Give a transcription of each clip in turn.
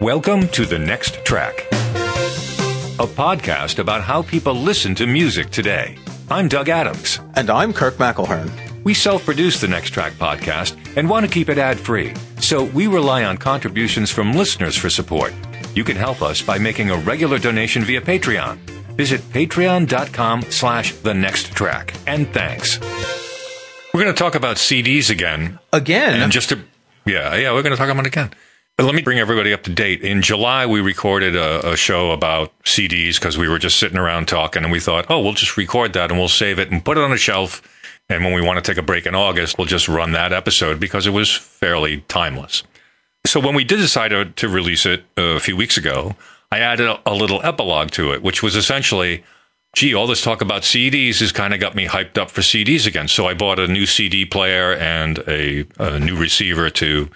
Welcome to The Next Track, a podcast about how people listen to music today. I'm Doug Adams. And I'm Kirk McElhearn. We self produce the Next Track podcast and want to keep it ad free, so we rely on contributions from listeners for support. You can help us by making a regular donation via Patreon. Visit patreon.com slash the next track. And thanks. We're going to talk about CDs again. Again? And just to, yeah, yeah, we're going to talk about it again. But let me bring everybody up to date. In July, we recorded a, a show about CDs because we were just sitting around talking and we thought, oh, we'll just record that and we'll save it and put it on a shelf. And when we want to take a break in August, we'll just run that episode because it was fairly timeless. So when we did decide to, to release it uh, a few weeks ago, I added a, a little epilogue to it, which was essentially, gee, all this talk about CDs has kind of got me hyped up for CDs again. So I bought a new CD player and a, a new receiver to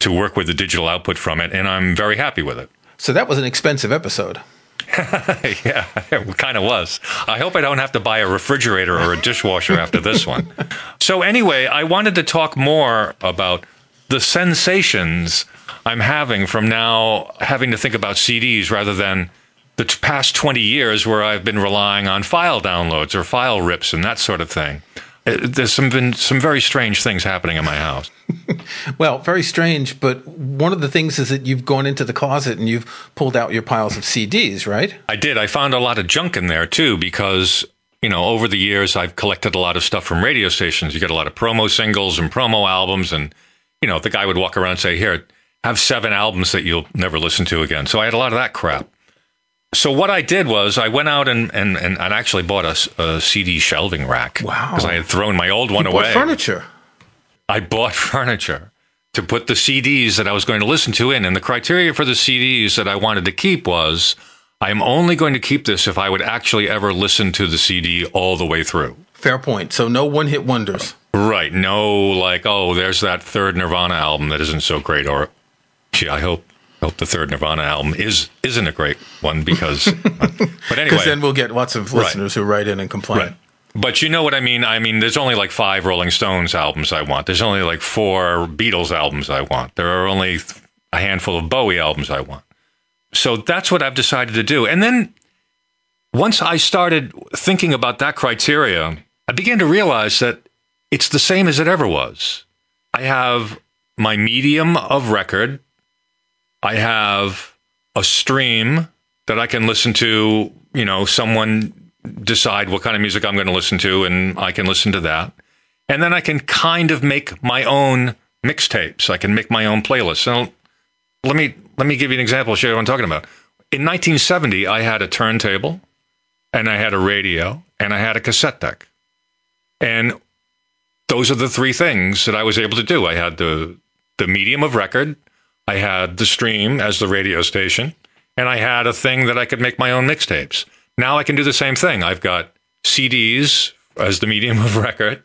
to work with the digital output from it, and I'm very happy with it. So that was an expensive episode. yeah, it kind of was. I hope I don't have to buy a refrigerator or a dishwasher after this one. So, anyway, I wanted to talk more about the sensations I'm having from now having to think about CDs rather than the past 20 years where I've been relying on file downloads or file rips and that sort of thing. Uh, there's some been some very strange things happening in my house. well, very strange, but one of the things is that you've gone into the closet and you've pulled out your piles of CDs, right? I did. I found a lot of junk in there too because you know, over the years I've collected a lot of stuff from radio stations. You get a lot of promo singles and promo albums and you know, the guy would walk around and say, "Here, have seven albums that you'll never listen to again." So I had a lot of that crap. So what I did was I went out and and, and I actually bought a, a CD shelving rack. Wow! Because I had thrown my old one you away. furniture. I bought furniture to put the CDs that I was going to listen to in, and the criteria for the CDs that I wanted to keep was I am only going to keep this if I would actually ever listen to the CD all the way through. Fair point. So no one hit wonders. Right. No, like, oh, there's that third Nirvana album that isn't so great, or gee, I hope hope the third Nirvana album is isn't a great one because. but anyway, because then we'll get lots of listeners right. who write in and complain. Right. But you know what I mean? I mean, there's only like five Rolling Stones albums I want. There's only like four Beatles albums I want. There are only a handful of Bowie albums I want. So that's what I've decided to do. And then once I started thinking about that criteria, I began to realize that it's the same as it ever was. I have my medium of record I have a stream that I can listen to, you know, someone decide what kind of music I'm going to listen to and I can listen to that. And then I can kind of make my own mixtapes. I can make my own playlists. So let me let me give you an example, show you what I'm talking about. In 1970, I had a turntable and I had a radio and I had a cassette deck. And those are the three things that I was able to do. I had the the medium of record, I had the stream as the radio station, and I had a thing that I could make my own mixtapes. Now I can do the same thing. I've got CDs as the medium of record.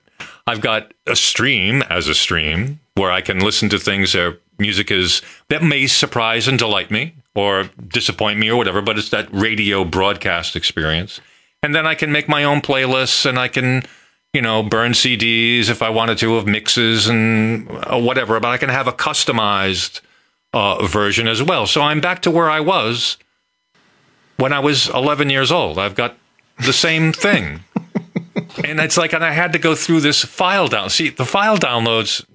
I've got a stream as a stream where I can listen to things that music is that may surprise and delight me or disappoint me or whatever, but it's that radio broadcast experience. And then I can make my own playlists and I can, you know, burn CDs if I wanted to of mixes and uh, whatever, but I can have a customized uh, version as well. So I'm back to where I was when I was 11 years old. I've got the same thing. and it's like, and I had to go through this file down. See, the file downloads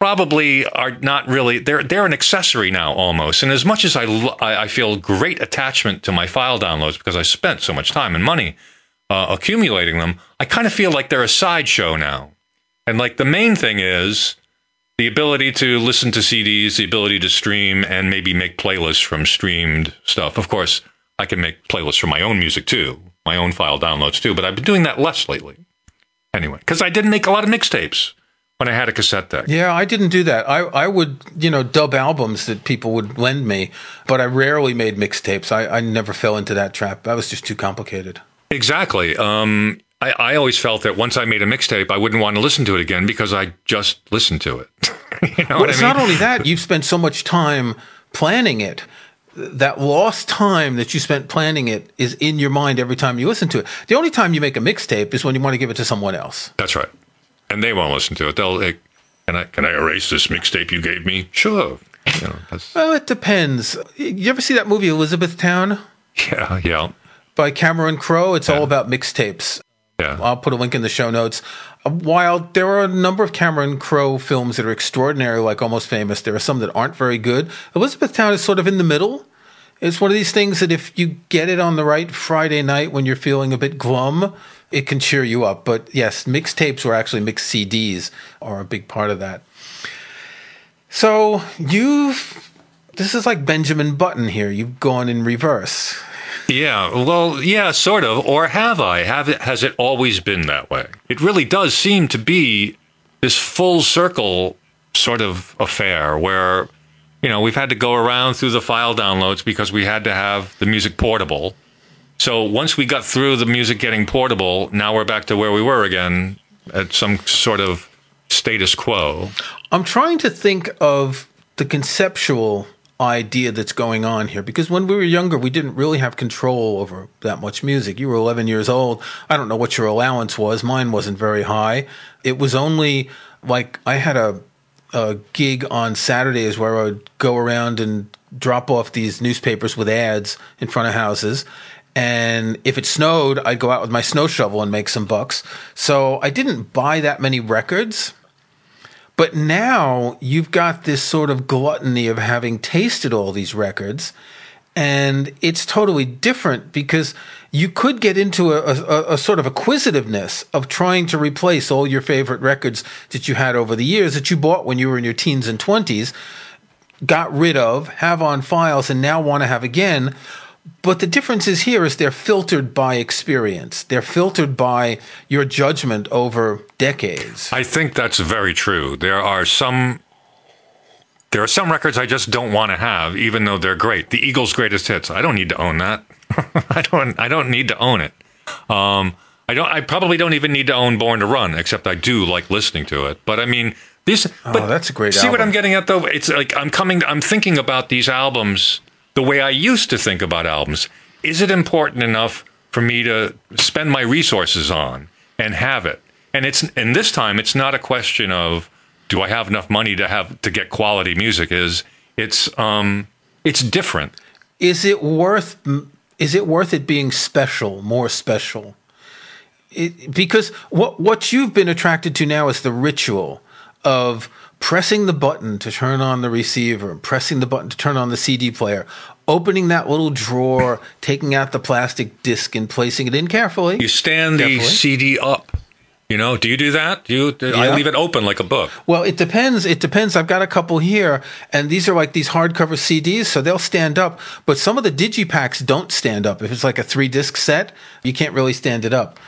probably are not really they're they're an accessory now almost. And as much as I I feel great attachment to my file downloads because I spent so much time and money uh, accumulating them, I kind of feel like they're a sideshow now. And like the main thing is the ability to listen to CDs, the ability to stream and maybe make playlists from streamed stuff. Of course, I can make playlists from my own music too, my own file downloads too, but I've been doing that less lately. Anyway, because I didn't make a lot of mixtapes when I had a cassette deck. Yeah, I didn't do that. I, I would, you know, dub albums that people would lend me, but I rarely made mixtapes. I, I never fell into that trap. That was just too complicated. Exactly. Um, I, I always felt that once I made a mixtape, I wouldn't want to listen to it again because I just listened to it. you know well, it's I mean? not only that, you've spent so much time planning it. That lost time that you spent planning it is in your mind every time you listen to it. The only time you make a mixtape is when you want to give it to someone else. That's right. And they won't listen to it. They'll, like, can I, can I erase this mixtape you gave me? Sure. You know, Well, it depends. You ever see that movie Elizabethtown yeah, yeah, by Cameron Crowe? It's all about mixtapes. Yeah. I'll put a link in the show notes. Uh, While there are a number of Cameron Crowe films that are extraordinary, like Almost Famous, there are some that aren't very good. Elizabethtown is sort of in the middle. It's one of these things that if you get it on the right Friday night when you're feeling a bit glum, it can cheer you up. But yes, mixtapes or actually mixed CDs are a big part of that. So you've, this is like Benjamin Button here. You've gone in reverse. Yeah, well, yeah, sort of. Or have I? Have it? Has it always been that way? It really does seem to be this full circle sort of affair where, you know, we've had to go around through the file downloads because we had to have the music portable. So once we got through the music getting portable, now we're back to where we were again at some sort of status quo. I'm trying to think of the conceptual idea that's going on here because when we were younger, we didn't really have control over that much music. You were 11 years old. I don't know what your allowance was. Mine wasn't very high. It was only like I had a, a gig on Saturdays where I would go around and drop off these newspapers with ads in front of houses. And if it snowed, I'd go out with my snow shovel and make some bucks. So I didn't buy that many records. But now you've got this sort of gluttony of having tasted all these records, and it's totally different because you could get into a, a, a, sort of acquisitiveness of trying to replace all your favorite records that you had over the years that you bought when you were in your teens and 20s, got rid of, have on files, and now want to have again. But the difference is here is they're filtered by experience. They're filtered by your judgment over decades. I think that's very true. There are some there are some records I just don't want to have, even though they're great. The Eagles' greatest hits. I don't need to own that. I don't. I don't need to own it. Um, I don't. I probably don't even need to own Born to Run, except I do like listening to it. But I mean, these. Oh, but that's a great. See what. I'm getting at, though. It's like I'm coming. I'm thinking about these albums the way I used to think about albums. Is it important enough for me to spend my resources on and have it? And it's and this time it's not a question of do I have enough money to have to get quality music is it's um it's different. Is it worth is it worth it being special, more special? It, because what what you've been attracted to now is the ritual of pressing the button to turn on the receiver, pressing the button to turn on the CD player, opening that little drawer, taking out the plastic disc and placing it in carefully. You stand Carefully. the CD up. You know, do you do that? Do you I Yeah. leave it open like a book. Well, it depends. It depends. I've got a couple here, and these are like these hardcover CDs, so they'll stand up. But some of the digipacks don't stand up. If it's like a three disc set, you can't really stand it up.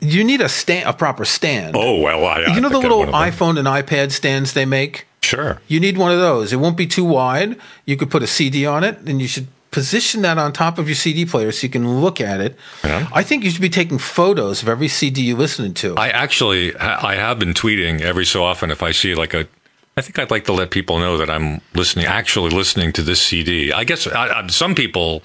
You need a stand, a proper stand. Oh well, I, I you know the little iPhone and iPad stands they make. Sure. You need one of those. It won't be too wide. You could put a CD on it, and you should position that on top of your CD player so you can look at it. Yeah. I think you should be taking photos of every CD you listen to. I actually I have been tweeting every so often if I see like a I think I'd like to let people know that I'm listening actually listening to this CD. I guess I, I, some people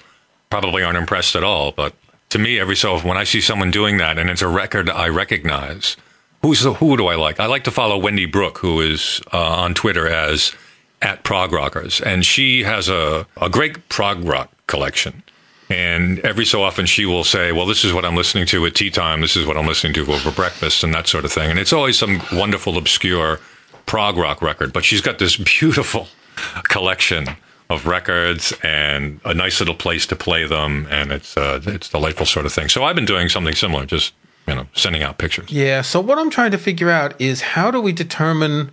probably aren't impressed at all, but to me every so often when I see someone doing that and it's a record I recognize, who's the, who do I like? I like to follow Wendy Brooke who is uh, on Twitter as at Prog Rockers and she has a a great prog rock collection. And every so often she will say, Well, this is what I'm listening to at tea time. This is what I'm listening to over breakfast and that sort of thing. And it's always some wonderful, obscure prog rock record. But she's got this beautiful collection of records and a nice little place to play them. And it's, uh, it's delightful sort of thing. So I've been doing something similar, just, you know, sending out pictures. Yeah. So what I'm trying to figure out is how do we determine?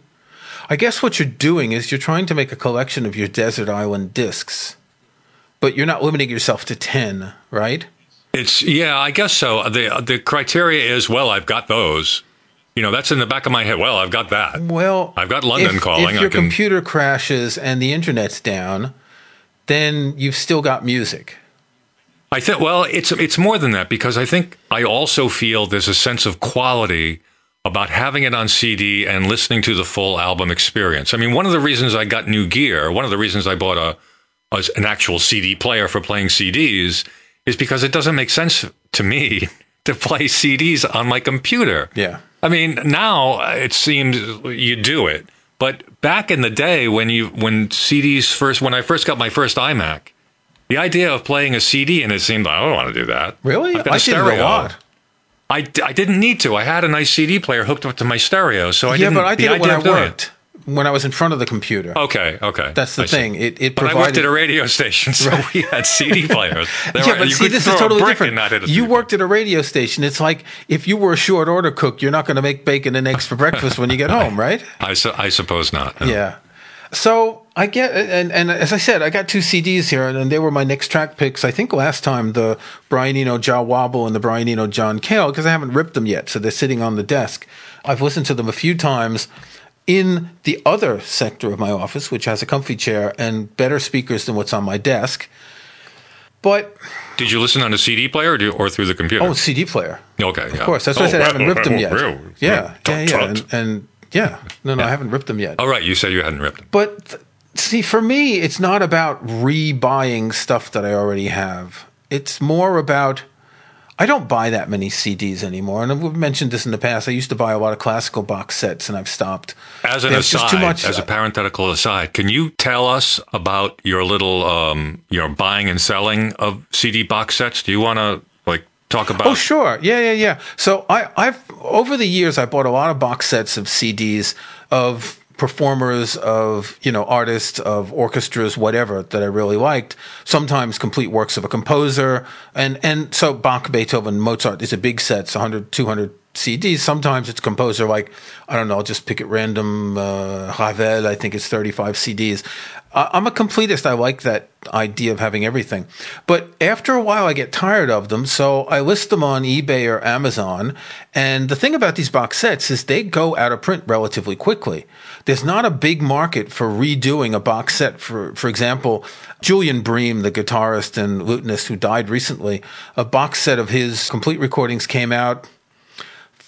I guess what you're doing is you're trying to make a collection of your desert island discs, but you're not limiting yourself to ten, right? It's, yeah, I guess so. The, the criteria is, well, I've got those. You know, that's in the back of my head. Well, I've got that. Well, I've got London if, calling. If your can- computer crashes and the internet's down, then you've still got music. I think well, it's it's more than that because I think I also feel there's a sense of quality about having it on CD and listening to the full album experience. I mean, one of the reasons I got new gear, one of the reasons I bought a, a an actual CD player for playing CDs is because it doesn't make sense to me to play CDs on my computer. Yeah. I mean, now uh, it seems you do it, But back in the day when you when CDs first when I first got my first iMac, the idea of playing a CD and it seemed like oh, I don't want to do that. Really? I've got I did it a lot. I, I didn't need to. I had a nice CD player hooked up to my stereo, so I Yeah, didn't. but I did it when I doing it- worked. When I was in front of the computer. Okay, okay. That's the I see. thing. It it But I worked at a radio station, so we had CD players. There yeah, were- but you see, this is totally different. and not hit a You worked at a radio station. It's like if you were a short order cook, you're not going to make bacon and eggs for breakfast when you get home, right? I, su- I suppose not. no. Yeah. So I get, and, and as I said, I got two CDs here, and, and they were my next track picks. I think last time the Brian Eno Jah Wobble and the Brian Eno John Cale, because I haven't ripped them yet, so they're sitting on the desk. I've listened to them a few times in the other sector of my office, which has a comfy chair and better speakers than what's on my desk. But Did you listen on a CD player or, do, or through the computer? oh, CD player. okay. Of course, that's why I said I oh, haven't ripped them oh, yet. Yeah, Yeah, yeah, yeah, and, and yeah, no, no, I haven't ripped them yet. All right, you said you hadn't ripped them. But th- see, for me, it's not about rebuying stuff that I already have. It's more about I don't buy that many CDs anymore. And we've mentioned this in the past. I used to buy a lot of classical box sets, and I've stopped. As an There's aside, too much- as a parenthetical aside, can you tell us about your little um, your buying and selling of CD box sets? Do you want to like talk about? Oh, sure. Yeah, yeah, yeah. So I, I've over the years I bought a lot of box sets of CDs of performers, of you know artists, of orchestras, whatever that I really liked. Sometimes complete works of a composer, and and so Bach, Beethoven, Mozart is a big set. It's 100, 200 CDs. Sometimes it's composer like I don't know. I'll just pick at random. Uh, Ravel, I think it's thirty five CDs. Uh, I'm a completist. I like that idea of having everything. But after a while, I get tired of them. So I list them on eBay or Amazon. And the thing about these box sets is they go out of print relatively quickly. There's not a big market for redoing a box set. For, for example, Julian Bream, the guitarist and lutenist who died recently, a box set of his complete recordings came out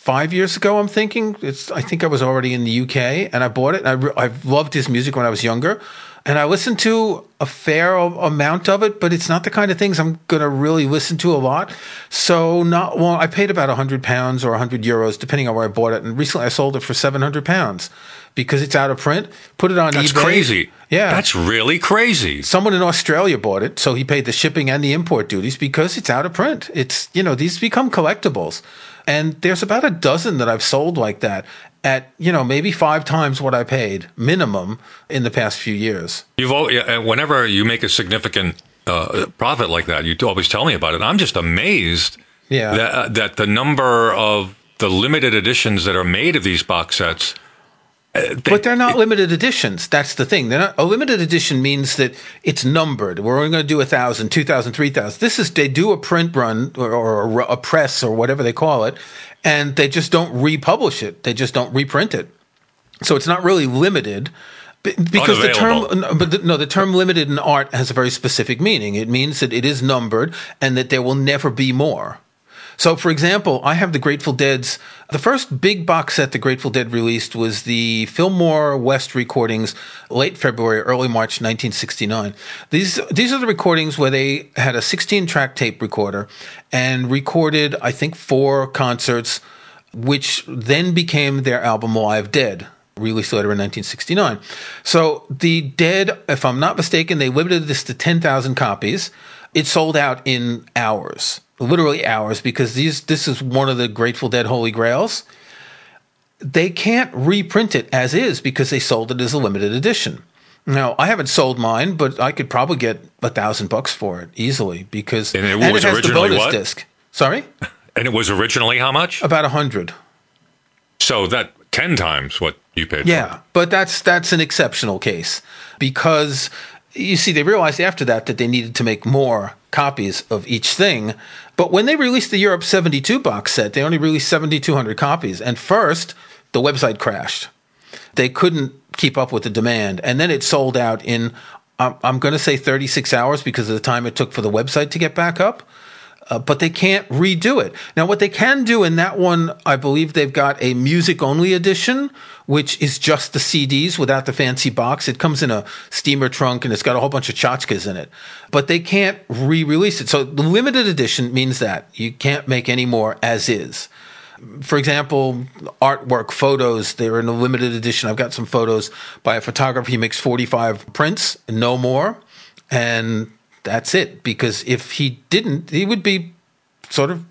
five years ago. I'm thinking it's. I think I was already in the UK, and I bought it. And I re- I've loved his music when I was younger, and I listened to a fair amount of it. But it's not the kind of things I'm going to really listen to a lot. So not well. I paid about hundred pounds or hundred euros, depending on where I bought it. And recently, I sold it for seven hundred pounds because it's out of print. Put it on eBay. That's eBay. crazy. Yeah, That's really crazy. Someone in Australia bought it, so he paid the shipping and the import duties because it's out of print. It's you know these become collectibles, and there's about a dozen that I've sold like that at you know maybe five times what I paid minimum in the past few years. You've al- yeah, whenever you make a significant uh, profit like that, you always tell me about it. I'm just amazed Yeah. that uh, that the number of the limited editions that are made of these box sets. Uh, they- But they're not limited editions. That's the thing. They're not, a limited edition means that it's numbered. We're only going to do a thousand, two thousand, three thousand. This is they do a print run or, or a, a press or whatever they call it, and they just don't republish it. They just don't reprint it. So it's not really limited. Because the term, but the, no, the term limited in art has a very specific meaning. It means that it is numbered and that there will never be more. So, for example, I have the Grateful Dead's. The first big box set the Grateful Dead released was the Fillmore West recordings, late February, early March 1969. These these are the recordings where they had a 16 track tape recorder and recorded, I think, four concerts, which then became their album Live Dead released later in 1969. So the Dead, if I'm not mistaken, they limited this to 10,000 copies. It sold out in hours, literally hours, because these this is one of the Grateful Dead Holy Grails. They can't reprint it as is because they sold it as a limited edition. Now I haven't sold mine, but I could probably get a thousand bucks for it easily because And it was has the bonus what? disc. Sorry, and it was originally how much? about a hundred. So that ten times what you paid. Yeah, but that's that's an exceptional case because you see they realized after that that they needed to make more copies of each thing. But when they released the Europe 72 box set, they only released 7200 copies. And first the website crashed. They couldn't keep up with the demand. And then it sold out in I'm, going to say 36 hours because of the time it took for the website to get back up uh, but they can't redo it. Now, what they can do in that one, I believe they've got a music only edition, which is just the CDs without the fancy box. It comes in a steamer trunk and it's got a whole bunch of tchotchkes in it, but they can't re release it. So the limited edition means that you can't make any more as is. for example, artwork, photos, they're in a limited edition. I've got some photos by a photographer. He makes 45 prints, no more. And that's it. Because if he didn't, he would be sort of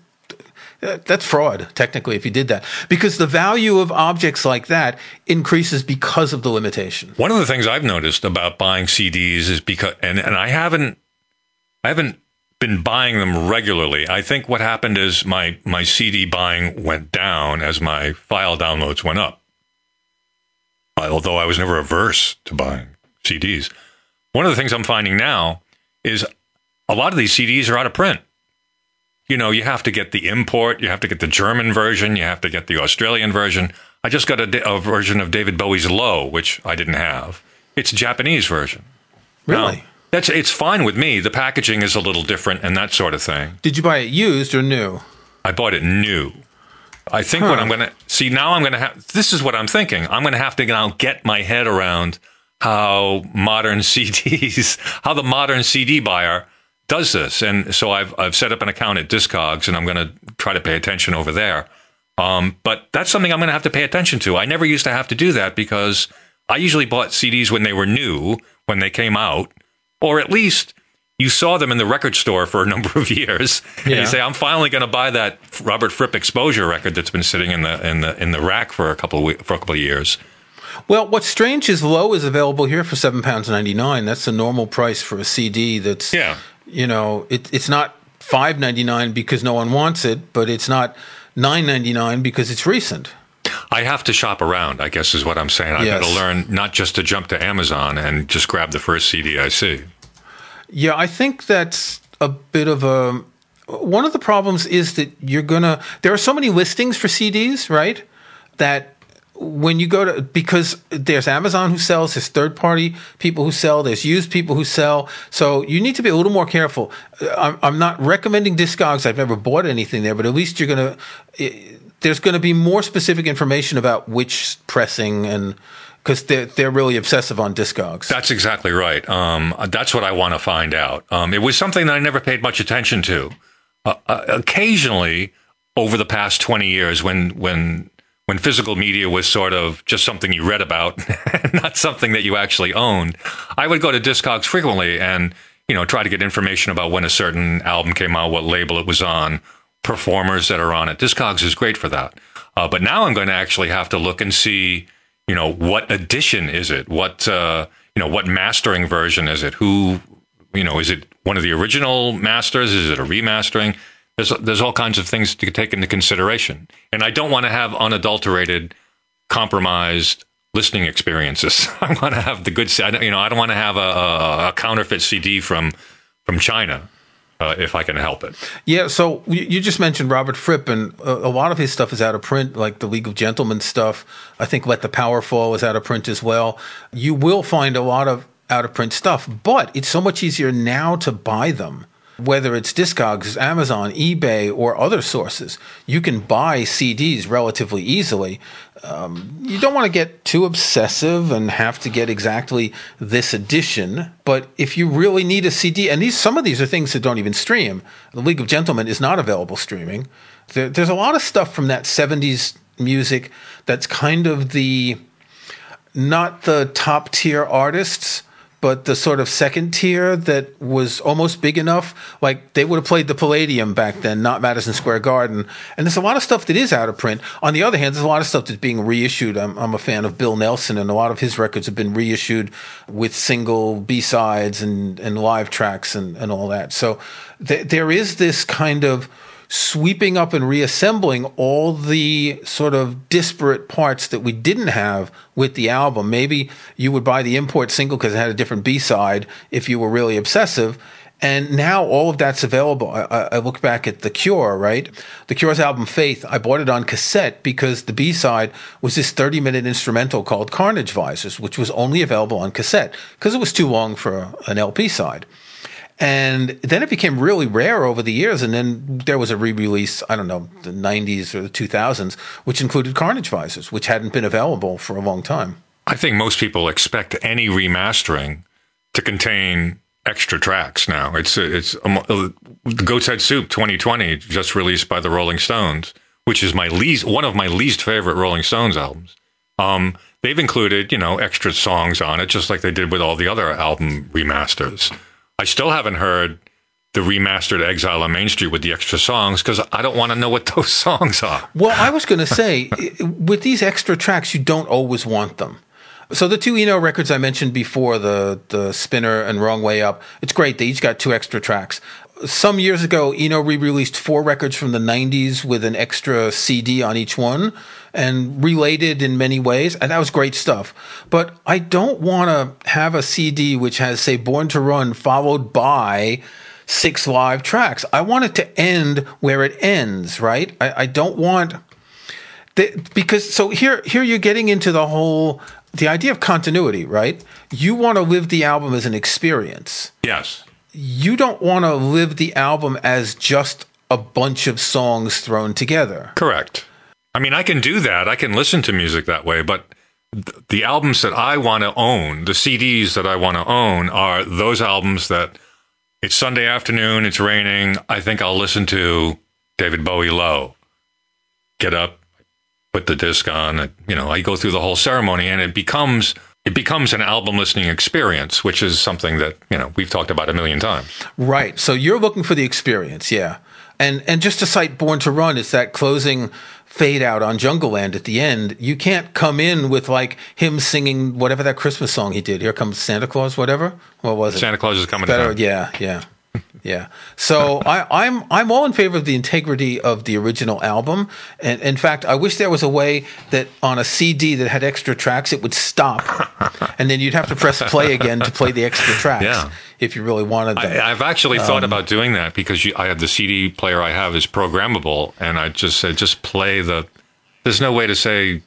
that's fraud, technically, if you did that, because the value of objects like that increases because of the limitation. One of the things I've noticed about buying CDs is because, and, and I haven't, I haven't been buying them regularly. I think what happened is my my CD buying went down as my file downloads went up. Although I was never averse to buying CDs, one of the things I'm finding now is a lot of these CDs are out of print you know, you have to get the import, you have to get the German version, you have to get the Australian version. I just got a, a version of David Bowie's Low, which I didn't have. It's a Japanese version. Really? Now, that's it's fine with me. The packaging is a little different and that sort of thing. Did you buy it used or new? I bought it new. I think huh. what I'm going to see now, I'm going to have this is what I'm thinking. I'm going to have to now get my head around how modern CDs, how the modern CD buyer does this. And so I've, I've set up an account at Discogs and I'm going to try to pay attention over there. Um, but that's something I'm going to have to pay attention to. I never used to have to do that because I usually bought CDs when they were new, when they came out, or at least you saw them in the record store for a number of years, yeah. and you say, "I'm finally going to buy that Robert Fripp Exposure record that's been sitting in the in the in the rack for a couple of for a couple of years." Well, what's strange is Low is available here for seven pounds ninety nine. That's the normal price for a CD. That's yeah you know, it, it's not five ninety nine because no one wants it, but it's not nine ninety nine because it's recent. I have to shop around, I guess is what I'm saying. I've yes. got to learn not just to jump to Amazon and just grab the first CD I see. Yeah, I think that's a bit of a one of the problems is that you're gonna there are so many listings for CDs, right? That when you go to because there's Amazon who sells, there's third party people who sell, there's used people who sell. So you need to be a little more careful. I'm, I'm not recommending Discogs. I've never bought anything there, but at least you're gonna. There's going to be more specific information about which pressing and because they're they're really obsessive on Discogs. That's exactly right. Um, that's what I want to find out. Um, it was something that I never paid much attention to. Uh, uh, occasionally, over the past twenty years, when when when physical media was sort of just something you read about, not something that you actually owned, I would go to Discogs frequently and you know try to get information about when a certain album came out, what label it was on, performers that are on it. Discogs is great for that. Uh, but now I'm going to actually have to look and see, you know, what edition is it? What uh, you know, what mastering version is it? Who, you know, is it one of the original masters? Is it a remastering? There's there's all kinds of things to take into consideration, and I don't want to have unadulterated, compromised listening experiences. I want to have the good, you know, I don't want to have a, a, a counterfeit CD from from China. Uh, if I can help it. Yeah, so you just mentioned Robert Fripp, and a, lot of his stuff is out of print, like the League of Gentlemen stuff. I think Let the Power Fall is out of print as well. You will find a lot of out of print stuff, but it's so much easier now to buy them whether it's Discogs, Amazon, eBay, or other sources, you can buy CDs relatively easily. Um, you don't want to get too obsessive and have to get exactly this edition. But if you really need a CD, and these some of these are things that don't even stream. The League of Gentlemen is not available streaming. There, there's a lot of stuff from that '70s music that's kind of the not the top tier artists but the sort of second tier that was almost big enough, like they would have played the Palladium back then, not Madison Square Garden. And there's a lot of stuff that is out of print. On the other hand, there's a lot of stuff that's being reissued. I'm, I'm a fan of Bill Nelson, and a lot of his records have been reissued with single B sides and, and live tracks and, and all that. So th- there is this kind of sweeping up and reassembling all the sort of disparate parts that we didn't have with the album. Maybe you would buy the import single because it had a different B side if you were really obsessive. And now all of that's available. I, I, look back at The Cure, right? The Cure's album Faith, I bought it on cassette because the B side was this 30 minute instrumental called Carnage Visors, which was only available on cassette because it was too long for an LP side. And then it became really rare over the years. And then there was a re release, I don't know, the 90s or the 2000s, which included Carnage Visors, which hadn't been available for a long time. I think most people expect any remastering to contain extra tracks now. It's, it's um, uh, Goat's Head Soup 2020, just released by the Rolling Stones, which is my least one of my least favorite Rolling Stones albums. Um, they've included you know extra songs on it, just like they did with all the other album remasters. I still haven't heard the remastered Exile on Main Street with the extra songs because I don't want to know what those songs are. Well, I was going to say, with these extra tracks, you don't always want them. So the two Eno records I mentioned before, the the Spinner and Wrong Way Up, it's great. They each got two extra tracks. Some years ago, Eno re-released four records from the '90s with an extra CD on each one, and related in many ways, and that was great stuff. But I don't want to have a CD which has, say, Born to Run followed by six live tracks. I want it to end where it ends, right? I, I don't want the, because so here here you're getting into the whole the idea of continuity, right? You want to live the album as an experience. Yes. You don't want to live the album as just a bunch of songs thrown together. Correct. I mean, I can do that. I can listen to music that way, but the albums that I want to own, the CDs that I want to own, are those albums that it's Sunday afternoon, it's raining. I think I'll listen to David Bowie Low. Get up, put the disc on. You know, I go through the whole ceremony, and it becomes it becomes an album listening experience, which is something that you know we've talked about a million times. Right. So you're looking for the experience, yeah. And and just to cite Born to Run, it's that closing fade out on Jungleland at the end. You can't come in with like him singing whatever that Christmas song he did. Here comes Santa Claus, whatever. What was it? Santa Claus is coming. Better, yeah, yeah. Yeah. So I, am I'm, I'm all in favor of the integrity of the original album. And in fact, I wish there was a way that on a CD that had extra tracks, it would stop, and then you'd have to press play again to play the extra tracks. Yeah. If you really wanted that. I, have actually um, thought about doing that because you, I have the CD player I have is programmable, and I just said just play the. There's no way to say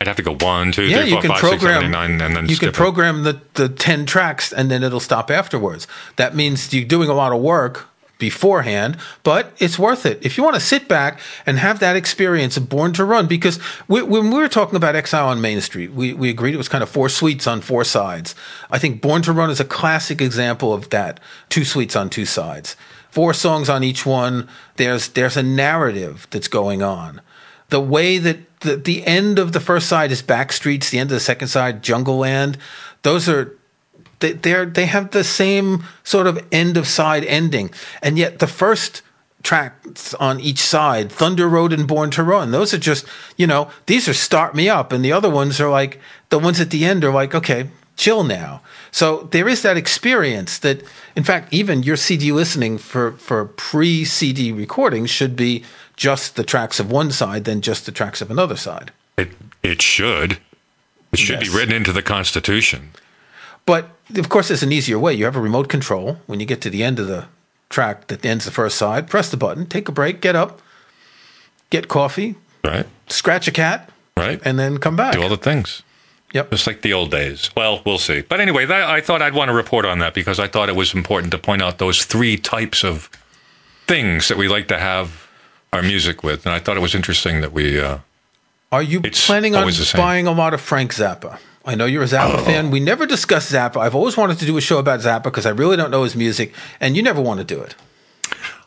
I'd have to go one, two, yeah, three, four, five, six, seven, eight, nine, and then you can program the, the ten tracks, and then it'll stop afterwards. That means you're doing a lot of work beforehand, but it's worth it if you want to sit back and have that experience of Born to Run. Because we, when we were talking about Exile on Main Street, we we agreed it was kind of four suites on four sides. I think Born to Run is a classic example of that: two suites on two sides, four songs on each one. There's there's a narrative that's going on. The way that the, the end of the first side is Backstreets. The end of the second side, Jungleland. Those are they they're, they have the same sort of end of side ending, and yet the first tracks on each side, Thunder Road and Born to Run. Those are just, you know, these are Start Me Up. And the other ones are like, the ones at the end are like, okay, chill now. So there is that experience that, in fact, even your CD listening for, for pre CD recordings should be just the tracks of one side than just the tracks of another side. It it should. It should yes. be written into the Constitution. But of course, there's an easier way. You have a remote control. When you get to the end of the track that ends the first side, press the button, take a break, get up, get coffee, right, scratch a cat, right, and then come back. Do all the things. Yep. Just like the old days. Well, we'll see. But anyway, that, I thought I'd want to report on that because I thought it was important to point out those three types of things that we like to have our music with, and I thought it was interesting that we. Uh, Are you planning on buying a lot of Frank Zappa? I know you're a Zappa oh. fan. We never discussed Zappa. I've always wanted to do a show about Zappa because I really don't know his music, and you never want to do it.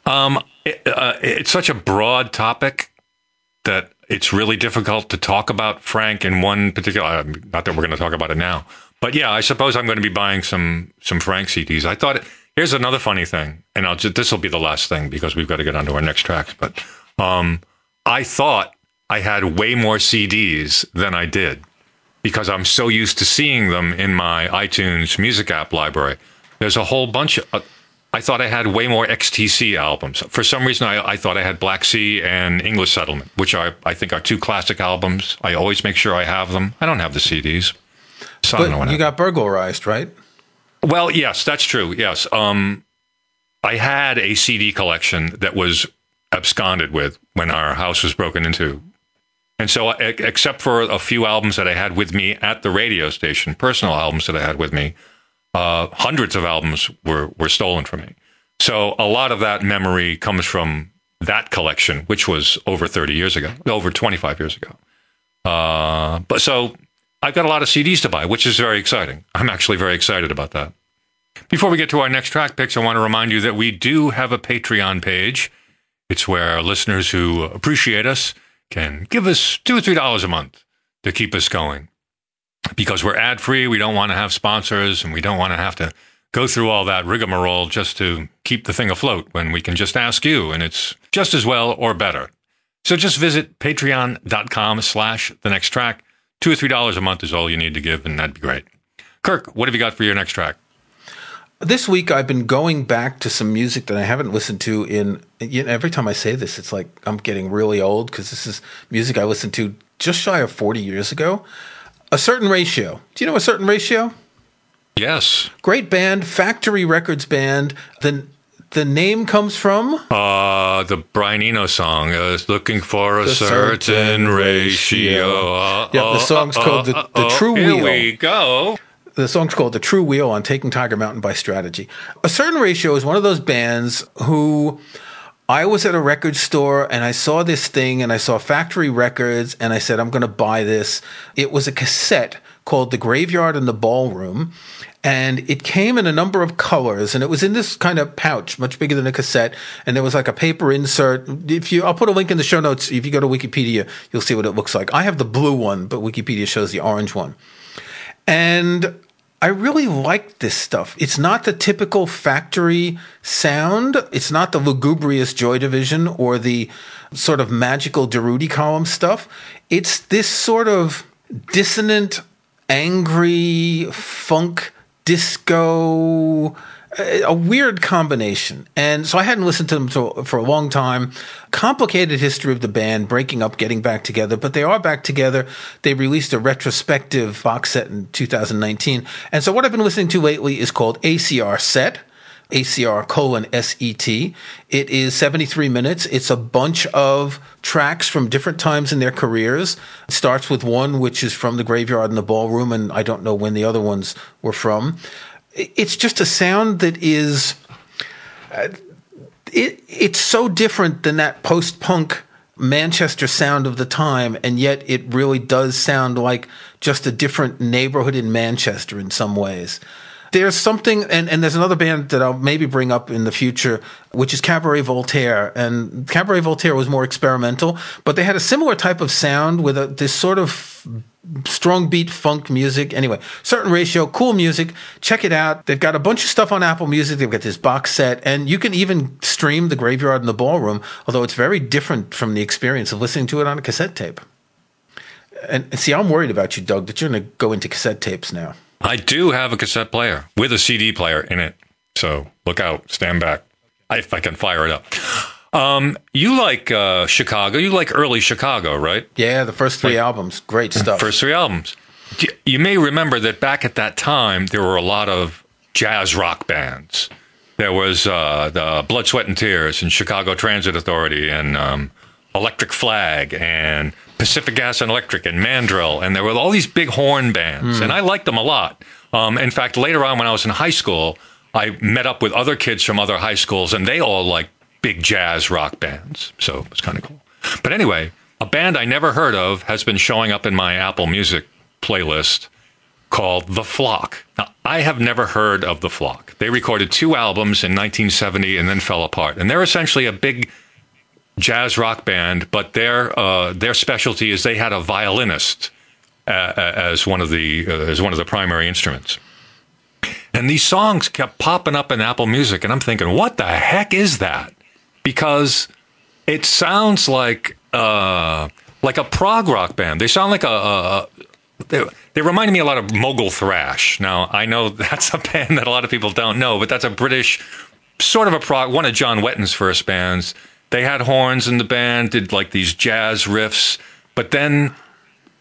Um, it, uh, it's such a broad topic that it's really difficult to talk about Frank in one particular. Uh, not that we're going to talk about it now, but yeah, I suppose I'm going to be buying some some Frank CDs. I thought it, here's another funny thing, and I'll just, this will be the last thing because we've got to get on to our next tracks. But um, I thought I had way more CDs than I did because I'm so used to seeing them in my iTunes music app library. There's a whole bunch of. Uh, I thought I had way more XTC albums. For some reason, I, I, thought I had Black Sea and English Settlement, which are, I think are two classic albums. I always make sure I have them. I don't have the CDs. So but you got burglarized, right? Well, yes, that's true. Yes. Um, I had a CD collection that was absconded with when our house was broken into. And so, except for a few albums that I had with me at the radio station, personal albums that I had with me, uh, hundreds of albums were, were stolen from me. So, a lot of that memory comes from that collection, which was over 30 years ago, over 25 years ago. Uh, but so, I've got a lot of CDs to buy, which is very exciting. I'm actually very excited about that. Before we get to our next track picks, I want to remind you that we do have a Patreon page. It's where listeners who appreciate us can give us two or three dollars a month to keep us going. Because we're ad free, we don't want to have sponsors and we don't want to have to go through all that rigmarole just to keep the thing afloat when we can just ask you and it's just as well or better. So just visit patreon.com slash the next track. Two or three dollars a month is all you need to give, and that'd be great. Kirk, what have you got for your next track? This week, I've been going back to some music that I haven't listened to in. You know, every time I say this, it's like I'm getting really old because this is music I listened to just shy of 40 years ago. A certain ratio. Do you know a certain ratio? Yes. Great band, Factory Records band. The the name comes from uh the Brian Eno song is looking for a The certain, certain ratio. ratio. Uh, Yeah, the song's called The- The True Here Wheel. we go. The song's called The True Wheel on Taking Tiger Mountain by Strategy. A Certain Ratio is one of those bands who I was at a record store and I saw this thing and I saw Factory Records and I said, I'm going to buy this. It was a cassette called The Graveyard and the Ballroom. And it came in a number of colors and it was in this kind of pouch, much bigger than a cassette. And there was like a paper insert. If you, I'll put a link in the show notes. If you go to Wikipedia, you'll see what it looks like. I have the blue one, but Wikipedia shows the orange one. And I really like this stuff. It's not the typical factory sound. It's not the lugubrious Joy Division or the sort of magical Durutti Column stuff. It's this sort of dissonant, angry funk disco a weird combination. And so I hadn't listened to them for a long time. Complicated history of the band, breaking up, getting back together, but they are back together. They released a retrospective box set in 2019. And so what I've been listening to lately is called ACR Set. ACR colon SET. It is 73 minutes. It's a bunch of tracks from different times in their careers. It starts with one which is from the graveyard and the ballroom, and I don't know when the other ones were from it's just a sound that is uh, it it's so different than that post punk Manchester sound of the time and yet it really does sound like just a different neighborhood in Manchester in some ways. There's something, and, and there's another band that I'll maybe bring up in the future, which is Cabaret Voltaire. And Cabaret Voltaire was more experimental, but they had a similar type of sound with a, this sort of strong beat funk music. Anyway, certain ratio, cool music. Check it out. They've got a bunch of stuff on Apple Music. They've got this box set, and you can even stream the Graveyard and the Ballroom, although it's very different from the experience of listening to it on a cassette tape. And, and see, I'm worried about you, Doug, that you're going to go into cassette tapes now. I do have a cassette player with a CD player in it. So look out, stand back. If I can fire it up. Um, you like uh, Chicago. You like early Chicago, right? Yeah, the first three albums, great stuff. First three albums. You- You may remember that back at that time, there were a lot of jazz rock bands. There was uh, the Blood, Sweat, and Tears and Chicago Transit Authority and um, Electric Flag and Pacific Gas and Electric and Mandrill. And there were all these big horn bands. And I liked them a lot. Um, in fact, later on when I was in high school, I met up with other kids from other high schools and they all liked big jazz rock bands. So it was kind of cool. But anyway, a band I never heard of has been showing up in my Apple Music playlist called The Flock. Now, I have never heard of The Flock. They recorded two albums in 1970 and then fell apart. And they're essentially a big jazz rock band, but their uh, their specialty is they had a violinist uh, as one of the uh, as one of the primary instruments. And these songs kept popping up in Apple Music, and I'm thinking, what the heck is that? Because it sounds like uh, like a prog rock band. They sound like a, a, a they, they reminded me a lot of Mogul Thrash. Now I know that's a band that a lot of people don't know, but that's a British sort of a prog. One of John Wetton's first bands. They had horns in the band, did like these jazz riffs, but then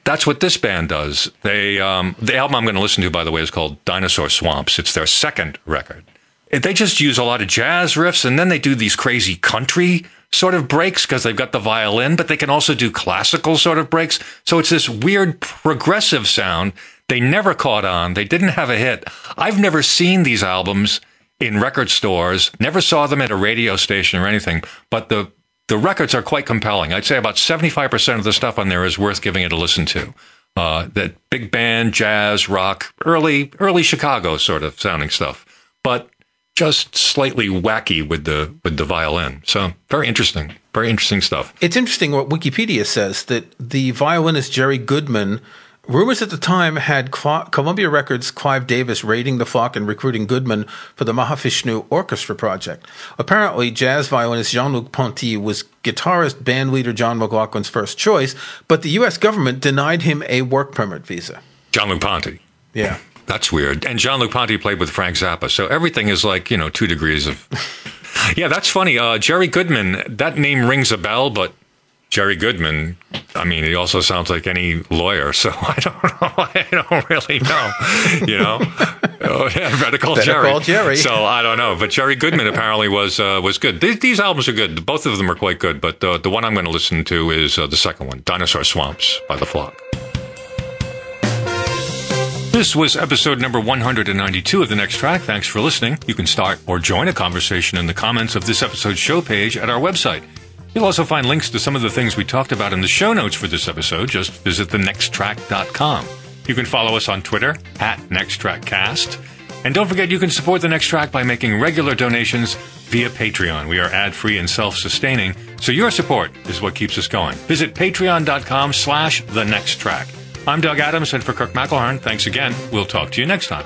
that's what this band does. They um, the album I'm going to listen to, by the way, is called Dinosaur Swamps. It's their second record. They just use a lot of jazz riffs, and then they do these crazy country sort of breaks because they've got the violin, but they can also do classical sort of breaks. So it's this weird progressive sound. They never caught on. They didn't have a hit. I've never seen these albums in record stores. Never saw them at a radio station or anything. But the the records are quite compelling. I'd say about seventy five percent of the stuff on there is worth giving it a listen to. Uh, that big band, jazz, rock, early early Chicago sort of sounding stuff. But just slightly wacky with the with the violin. So very interesting, very interesting stuff. It's interesting what Wikipedia says that the violinist Jerry Goodman. Rumors at the time had Columbia Records' Clive Davis raiding the flock and recruiting Goodman for the Mahavishnu Orchestra project. Apparently, jazz violinist Jean-Luc Ponty was guitarist bandleader John McLaughlin's first choice, but the U.S. government denied him a work permit visa. Jean-Luc Ponty. Yeah. That's weird. And Jean-Luc Ponty played with Frank Zappa, so everything is like you know two degrees of. yeah, that's funny. Uh, Jerry Goodman. That name rings a bell, but Jerry Goodman. I mean, he also sounds like any lawyer, so I don't know. I don't really know. You know, oh, yeah, better call better Jerry. Call Jerry. So I don't know, but Jerry Goodman apparently was uh, was good. These, these, albums are good. Both of them are quite good, but uh, the one I'm going to listen to is uh, the second one, "Dinosaur Swamps" by The Flock. This was episode number 192 of The Next Track. Thanks for listening. You can start or join a conversation in the comments of this episode's show page at our website. You'll also find links to some of the things we talked about in the show notes for this episode. Just visit thenexttrack.com. You can follow us on Twitter at NextTrackCast. And don't forget you can support the next track by making regular donations via Patreon. We are ad-free and self-sustaining, so your support is what keeps us going. Visit patreon.com slash the next track. I'm Doug Adams, and for Kirk McElhearn, thanks again. We'll talk to you next time.